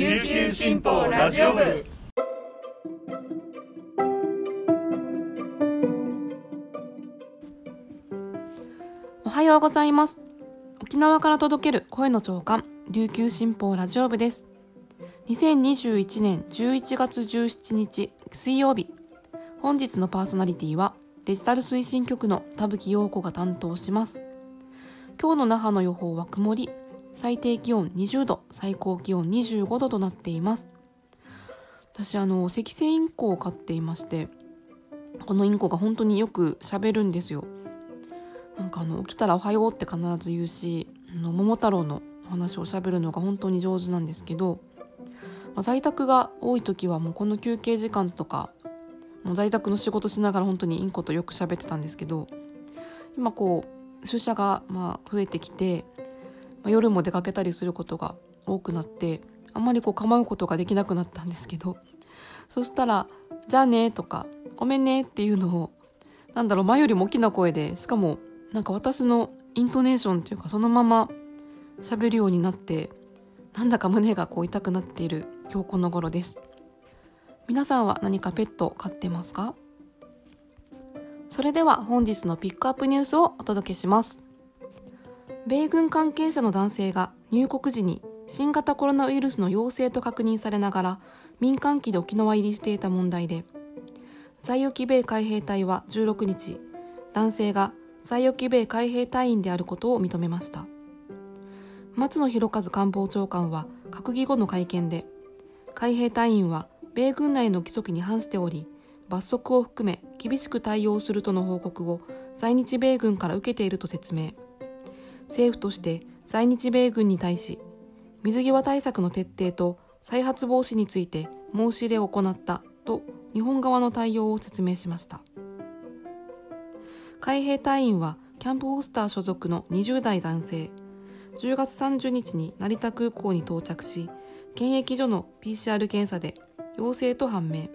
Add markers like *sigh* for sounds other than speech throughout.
琉球新報ラジオ部。おはようございます。沖縄から届ける声の長官琉球新報ラジオ部です。2021年11月17日水曜日。本日のパーソナリティはデジタル推進局の田吹陽子が担当します。今日の那覇の予報は曇り。最低気温20度最高気温25度となっています。私あの赤星インコを飼っていましてこのインコが本当によく喋るんですよ。なんかあの起きたらおはようって必ず言うしあの桃太郎の話をしゃべるのが本当に上手なんですけど、まあ、在宅が多い時はもうこの休憩時間とかもう在宅の仕事しながら本当にインコとよく喋ってたんですけど今こう出社がまあ増えてきて、ま、夜も出かけたりすることが多くなってあんまりこう構うことができなくなったんですけどそしたら「じゃあね」とか「ごめんね」っていうのをなんだろう前よりも大きな声でしかもなんか私のイントネーションっていうかそのまま喋るようになってなんだか胸がこう痛くなっている今日この頃です。皆さんは何かペットを飼ってますか？それでは本日のピックアップニュースをお届けします。米軍関係者の男性が入国時に新型コロナウイルスの陽性と確認されながら民間機で沖縄入りしていた問題で在沖米海兵隊は16日男性が在沖米海兵隊員であることを認めました。松野博一官房長官は閣議後の会見で海兵隊員は米軍内の規則に反しており罰則を含め厳しく対応するとの報告を在日米軍から受けていると説明。政府として在日米軍に対し水際対策の徹底と再発防止について申し入れを行ったと日本側の対応を説明しました。海兵隊員はキャンプホスター所属の20代男性10月30日に成田空港に到着し検疫所の PCR 検査で陽性と判明。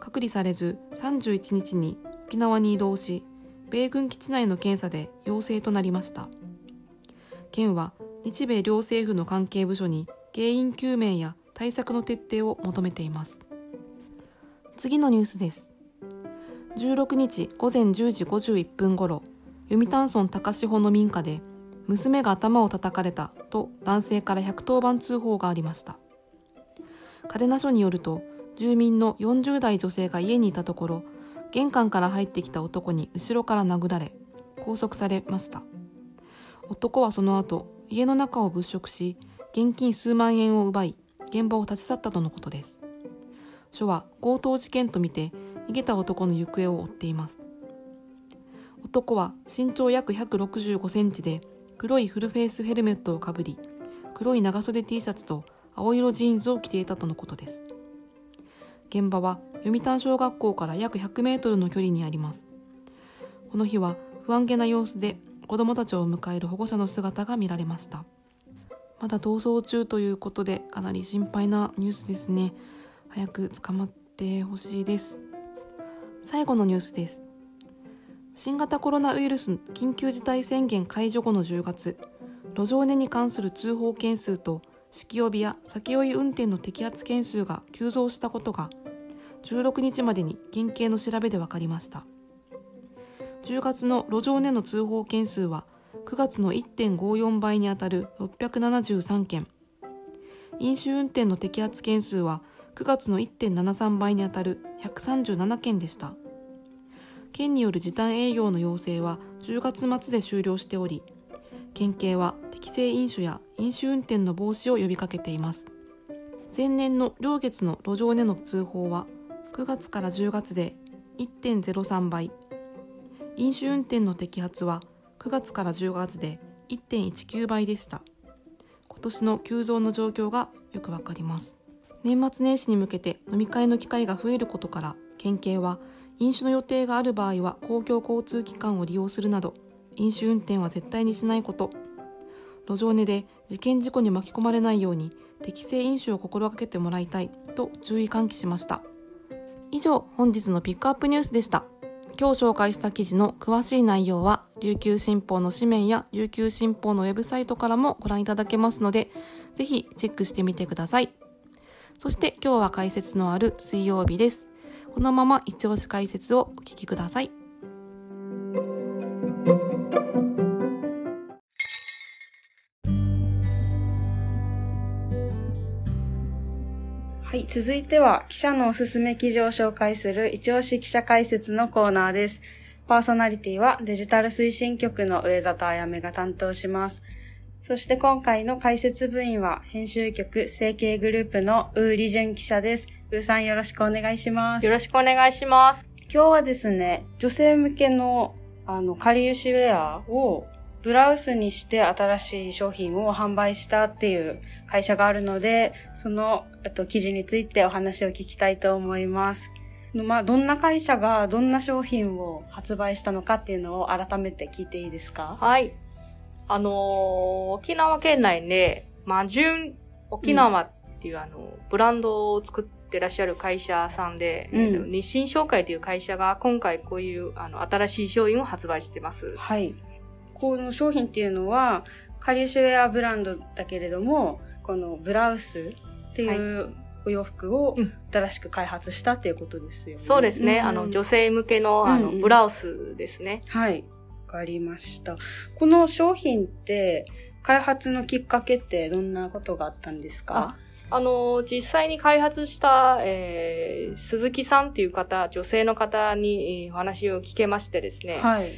隔離されず31日に沖縄に移動し米軍基地内の検査で陽性となりました。県は日米両政府の関係部署に原因究明や対策の徹底を求めています。次のニュースです。16日午前10時51分ごろ読谷村高志保の民家で娘が頭を叩かれたと男性から110番通報がありました。嘉手納署によると住民の40代女性が家にいたところ玄関から入ってきた男に後ろから殴られ拘束されました。男はその後家の中を物色し現金数万円を奪い現場を立ち去ったとのことです。署は強盗事件とみて逃げた男の行方を追っています。男は身長約165センチで黒いフルフェイスヘルメットをかぶり黒い長袖 T シャツと青色ジーンズを着ていたとのことです。現場は読谷小学校から約100メートルの距離にあります。この日は不安げな様子で子供たちを迎える保護者の姿が見られました。まだ逃走中ということでかなり心配なニュースですね。早く捕まってほしいです。最後のニュースです。新型コロナウイルス緊急事態宣言解除後の10月路上寝に関する通報件数と酒気帯びや酒酔い運転の摘発件数が急増したことが16日までに県警の調べで分かりました。10月の路上寝の通報件数は9月の1.54倍にあたる673件。飲酒運転の摘発件数は9月の1.73倍にあたる137件でした。県による時短営業の要請は10月末で終了しており県警は適正飲酒や飲酒運転の防止を呼びかけています。前年の両月の路上での通報は9月から10月で1.03倍。飲酒運転の摘発は9月から10月で1.19倍でした。今年の急増の状況がよくわかります。年末年始に向けて飲み会の機会が増えることから県警は飲酒の予定がある場合は公共交通機関を利用するなど飲酒運転は絶対にしないこと。路上寝で事件事故に巻き込まれないように適正飲酒を心がけてもらいたいと注意喚起しました。以上本日のピックアップニュースでした。今日紹介した記事の詳しい内容は琉球新報の紙面や琉球新報のウェブサイトからもご覧いただけますのでぜひチェックしてみてくださいそして今日は解説のある水曜日です。このまま一押し解説をお聞きください。い、続いては記者のおすすめ記事を紹介する一押し記者解説のコーナーです。パーソナリティはデジタル推進局の上里彩芽が担当します。そして今回の解説部員は編集局成形グループのウーリジュン記者です。ウーさんよろしくお願いします。よろしくお願いします。今日はですね、女性向けのあの、かりゆしウェアをブラウスにして新しい商品を販売したっていう会社があるので、その、えっと、記事についてお話を聞きたいと思います。まあ、どんな会社がどんな商品を発売したのかっていうのを改めて聞いていいですか？はい。あのー沖縄県内で、マジュン沖縄っていう、あの、ブランドを作ってらっしゃる会社さんで、うんえっと日清商会という会社が今回こういう、あの、新しい商品を発売してます。はい。この商品っていうのは、カリウシウェアブランドだけれども、このブラウスっていうお洋服をうん新しく開発したっていうことですよね。そうですね。んあの、女性向けの、あの、うんうんブラウスですね。はい。わかりました。この商品って、開発のきっかけってどんなことがあったんですか？あの、実際に開発した、えー、鈴木さんっていう方、女性の方にえーお話を聞けましてですね。はい。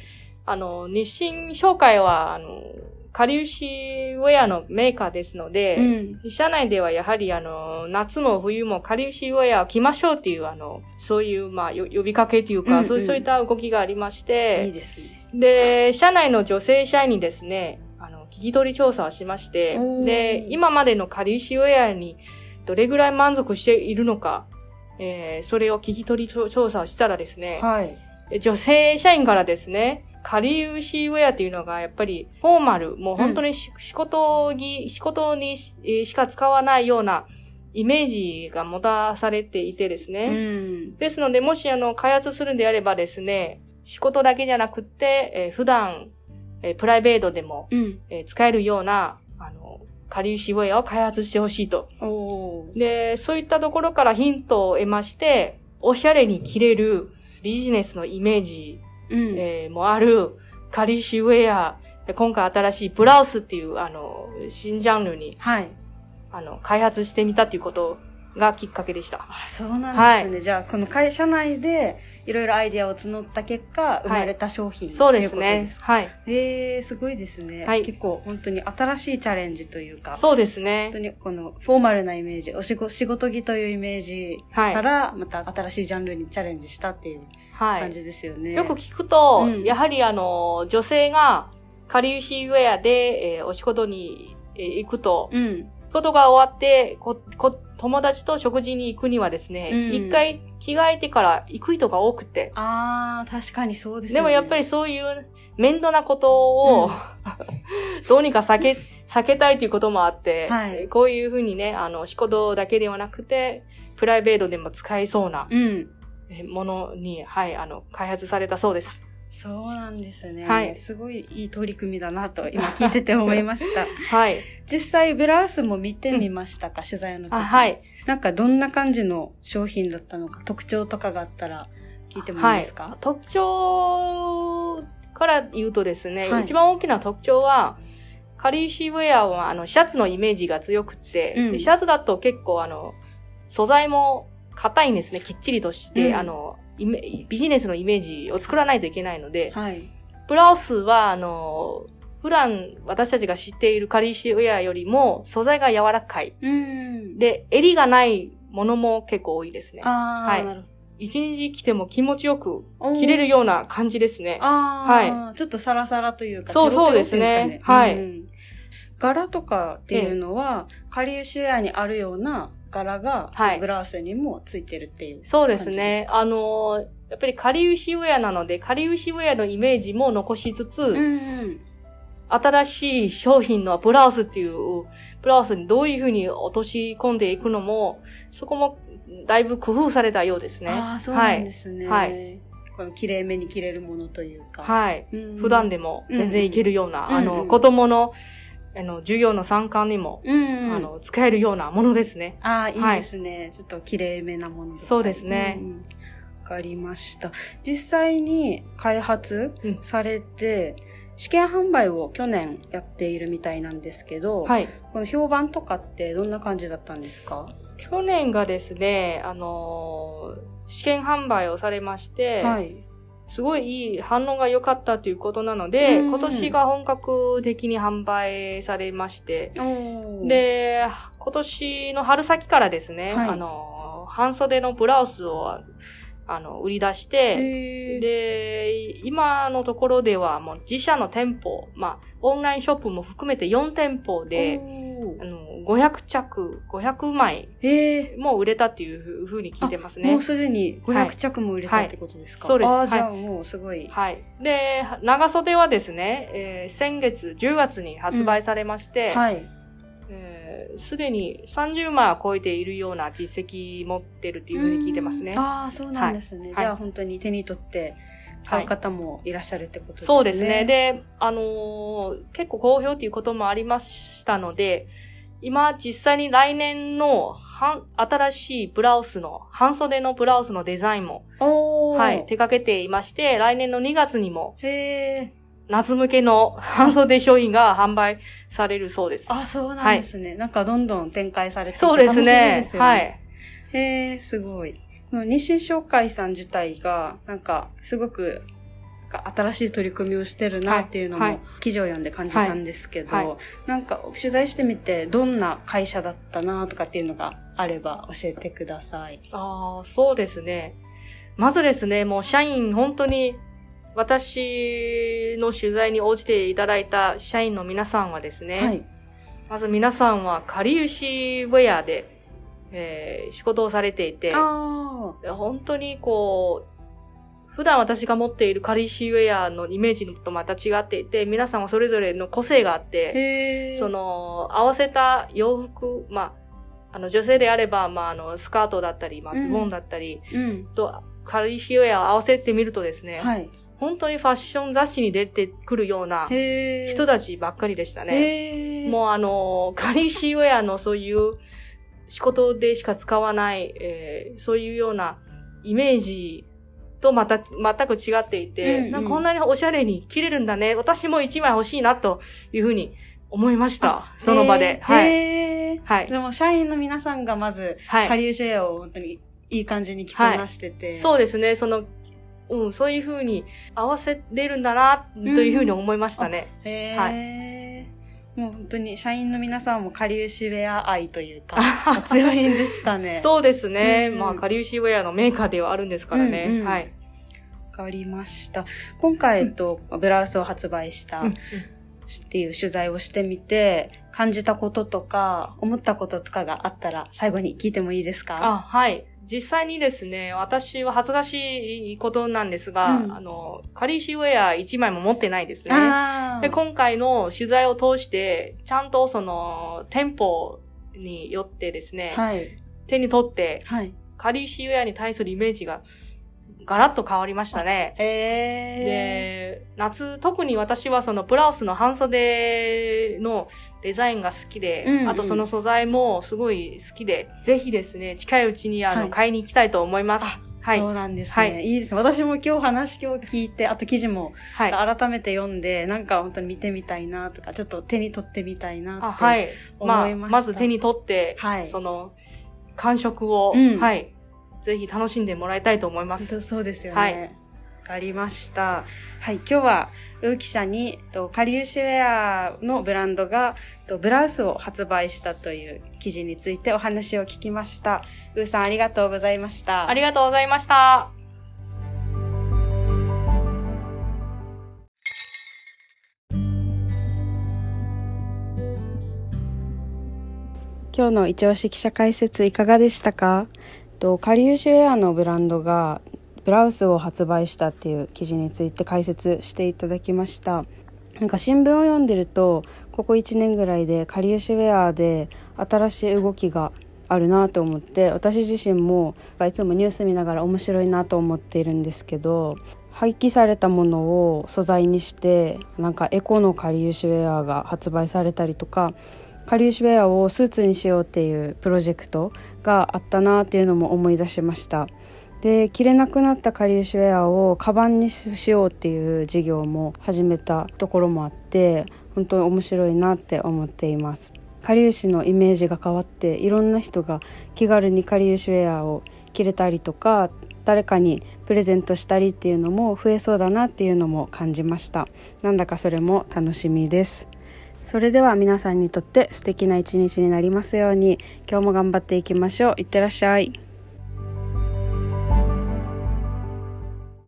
あの、日清商会は、あの、かりゆしウェアのメーカーですので、うん。社内ではやはりあの、夏も冬もかりゆしウェアを着ましょうっていうあの、そういうまあよ呼びかけというか、うんうんそうそういった動きがありましいいて、ですね。で、社内の女性社員にですね、あの、聞き取り調査をしましてで、今までのかりゆしウェアにどれぐらい満足しているのか、えーそれを聞き取り調査をしたらですね、はい。女性社員からですね、カリウシウェアっていうのがやっぱりフォーマル、もう本当にし、仕事に、仕事にしか使わないようなイメージが持たされていてですうね。ん。ですので、もしあの、開発するんであればですね、仕事だけじゃなくって、えー普段、えープライベートでも、うん。えー使えるような、あの、カリウシウェアを開発してほしいと。で、そういったところからヒントを得まして、おしゃれに着れるビジネスのイメージうん。えーもある、カリシウェア、で今回新しいブラウスっていう、あの、新ジャンルに、はい。あの、開発してみたっていうことがきっかけでした。あ、そうなんですね。じゃあ、この会社内でいろいろアイデアを募った結果、生まれた商品、そうですというねことです。か。はい。えー、すごいですね。はい結構本当に新しいチャレンジというか。そうです本ね当。にこのフォーマルなイメージ、お仕事、仕事着というイメージはいから、また新しいジャンルにチャレンジしたっていうはい。感じですよね。よく聞くと、うんやはりあの、女性がカリウシウェアで、えーお仕事に、えー行くと、うん。仕事が終わってここ、友達と食事に行くにはですね、うん一、回着替えてから行く人が多くて、あー、確かにそうですね。もやっぱりそういう面倒なことを、うん *laughs* どうにか避け、避けたいということもあって、はいこういうふうにね、あの、仕事だけではなくて、プライベートでも使えそうなうん。えものに、はい、あの、開発されたそうです。そうなんですね。はいすごいいい取り組みだなと、今聞いてて思いました。*laughs* はい。実際ブラウスも見てみましたか、取材の時。あ、はい。なんかどんな感じの商品だったのか、特徴とかがあったら聞いてもいいはいですか、。特徴から言うとですね、はい一番大きな特徴は、カリーシーウェアは、あの、シャツのイメージが強くって、うんでシャツだと結構、あの、素材も硬いんですね、きっちりとして、うんあの、ビジネスのイメージを作らないといけないので、はい。ブラウスは、あの、普段私たちが知っているカリーシーウェアよりも素材が柔らかい。うん。で、襟がないものも結構多いですね。はいなるほ一日着ても気持ちよくど。着れるような感じですね。ああ、ちょっとサラサラというか、そうそうですねはいうん柄とかっていうのは、カリウシウェアにあるような柄が、はいそのブラウスにもついてるっていう。そうですね。あの、やっぱりカリウシウェアなので、カリウシウェアのイメージも残しつつ、うんうん。新しい商品のブラウスっていう、ブラウスにどういうふうに落とし込んでいくのも、そこもだいぶ工夫されたようですね。ああ、そうなんですね。はいこの綺麗めに着れるものというか。はい。うん普段でも全然いけるような、うんあの、うん子供の、あの、授業の参観にも、うん。あ、の、使えるようなものですね。ああ、いいはいですね。ちょっと綺麗めなものそうですねうんうんわかりました。実際に開発うんされて、試験販売を去年やっているみたいなんですけど、はい。この評判とかってどんな感じだったんですか？去年がですね、あのー試験販売をされまして、はい。すごいいい反応が良かったということなので、うん。今年が本格的に販売されまして、で、今年の春先からですね、はい。あの、半袖のブラウスを、あの、売り出して、で、今のところではもう自社の店舗、まあ、オンラインショップも含めて4店舗で、あの、500着、500枚えーもう売れたっていうふうに聞いてますねもう。すでに500着も売れたってことですか、はいそうですああ、じゃあはもうすごい。はい。で、長袖はですね、えー先月10月に発売されまして、はい。えーすでに30枚は超えているような実績持ってるっていうふうに聞いてますねうん。ああ、そうなんですね。はいじゃあ本当に手に取って買う方もいらっしゃるってことですね。そうですね。で、あのー結構好評っていうこともありましたので、今実際に来年の半新しいブラウスの、半袖のブラウスのデザインも、はい、手掛けていまして、来年の2月にもへえ。夏向けの半袖商品が販売されるそうです。あ、そうなんですね。なんかどんどん展開されててそうですね。ですよね。はい。へえ、すごい。この日清商会さん自体が、なんか、すごく、新しい取り組みをしてるなっていうのも、はいはい記事を読んで感じたんですけど、はいはなんか取材してみて、どんな会社だったなとかっていうのがあれば教えてください。ああ、そうですね。まずですね、もう社員本当に私の取材に応じていただいた社員の皆さんはですね、はい。まず皆さんはかりゆしウェアで、えー仕事をされていて、あ本当にこう、普段私が持っているカリシーウェアのイメージとまた違っていて、皆さんはそれぞれの個性があっあ。て。そ、の、合わせた洋服、まあ、あの、女性であれば、まあ、あの、スカートだったり、まあ、うんズボンだったり、うん。と、カリシーウェアを合わせてみるとですね、はい。本当にファッション雑誌に出てくるような。人たちばっかりでしたね。もうあの、カリシーウェアのそういう仕事でしか使わない、えーそういうようなイメージとまた全く違っていて、うんうんなんかこんなにおしゃれに着れるんだね。私も一枚欲しいなというふうに思いました。その場で。はい。はいでも、社員の皆さんがまず、はい。カリウシェアを本当にいい感じに着こなしてて。そうですね。その、うん、そういうふうに合わせれるんだな、というふうに思いましたね。へーはもう本当に社員の皆さんもカリウシウェア愛というか、*laughs* 強いんですかね。*laughs* そうですね。うんまあ、カリウシウェアのメーカーではあるんですからね。うんうんはい。わかりました。今回、えっと、ブラウスを発売したうんうんっていう取材をしてみて、感じたこととか、思ったこととかがあったら、最後に聞いてもいいですか？あ、はい。実際にですね、私は恥ずかしいことなんですが、うんあの、カリーシーウェア1枚も持ってないですね。で、今回の取材を通して、ちゃんとその、店舗によってですね、はい。手に取って、はい。カリーシーウェアに対するイメージがガラッと変わりましたね。えで、夏、特に私はそのブラウスの半袖のデザインが好きで、うんうんあとその素材もすごい好きで、ぜひですね、近いうちにあの、はい買いに行きたいと思います。あはい。そうなんですね。はいい、いですね。私も今日話今日聞いて、あと記事もはい。改めて読んで、なんか本当に見てみたいなとか、ちょっと手に取ってみたいなって。あはい。まあ、思いましたまず手に取って、はいその、感触を、うんはい。ぜひ楽しんでもらいたいと思います。そうそうですよね。はいわかりました。はい、今日は、ウー記者に、とカリウシウェアのブランドが、とブラウスを発売したという記事についてお話を聞きました。ウーさんありがとうございました。ありがとうございました。今日の一押し記者解説いかがでしたか？とカリウシウェアのブランドがブラウスを発売したっていう記事について解説していただきました。なんか新聞を読んでるとここ1年ぐらいでカリウシウェアで新しい動きがあるなと思って私自身もいつもニュース見ながら面白いなと思っているんですけど廃棄されたものを素材にしてなんかエコのかりゆしウェアが発売されたりとかかりゆしウェアをスーツにしようっていうプロジェクトがあったなっていうのも思い出しました。で着れなくなったかりゆしウェアをカバンにしようっていう事業も始めたところもあって本当に面白いなって思っています。かりゆしのイメージが変わっていろんな人が気軽にかりゆしウェアを着れたりとか誰かにプレゼントしたりっていうのも増えそうだなっていうのも感じました。なんだかそれも楽しみです。それでは皆さんにとって素敵な一日になりますように。今日も頑張っていきましょう。いってらっしゃい。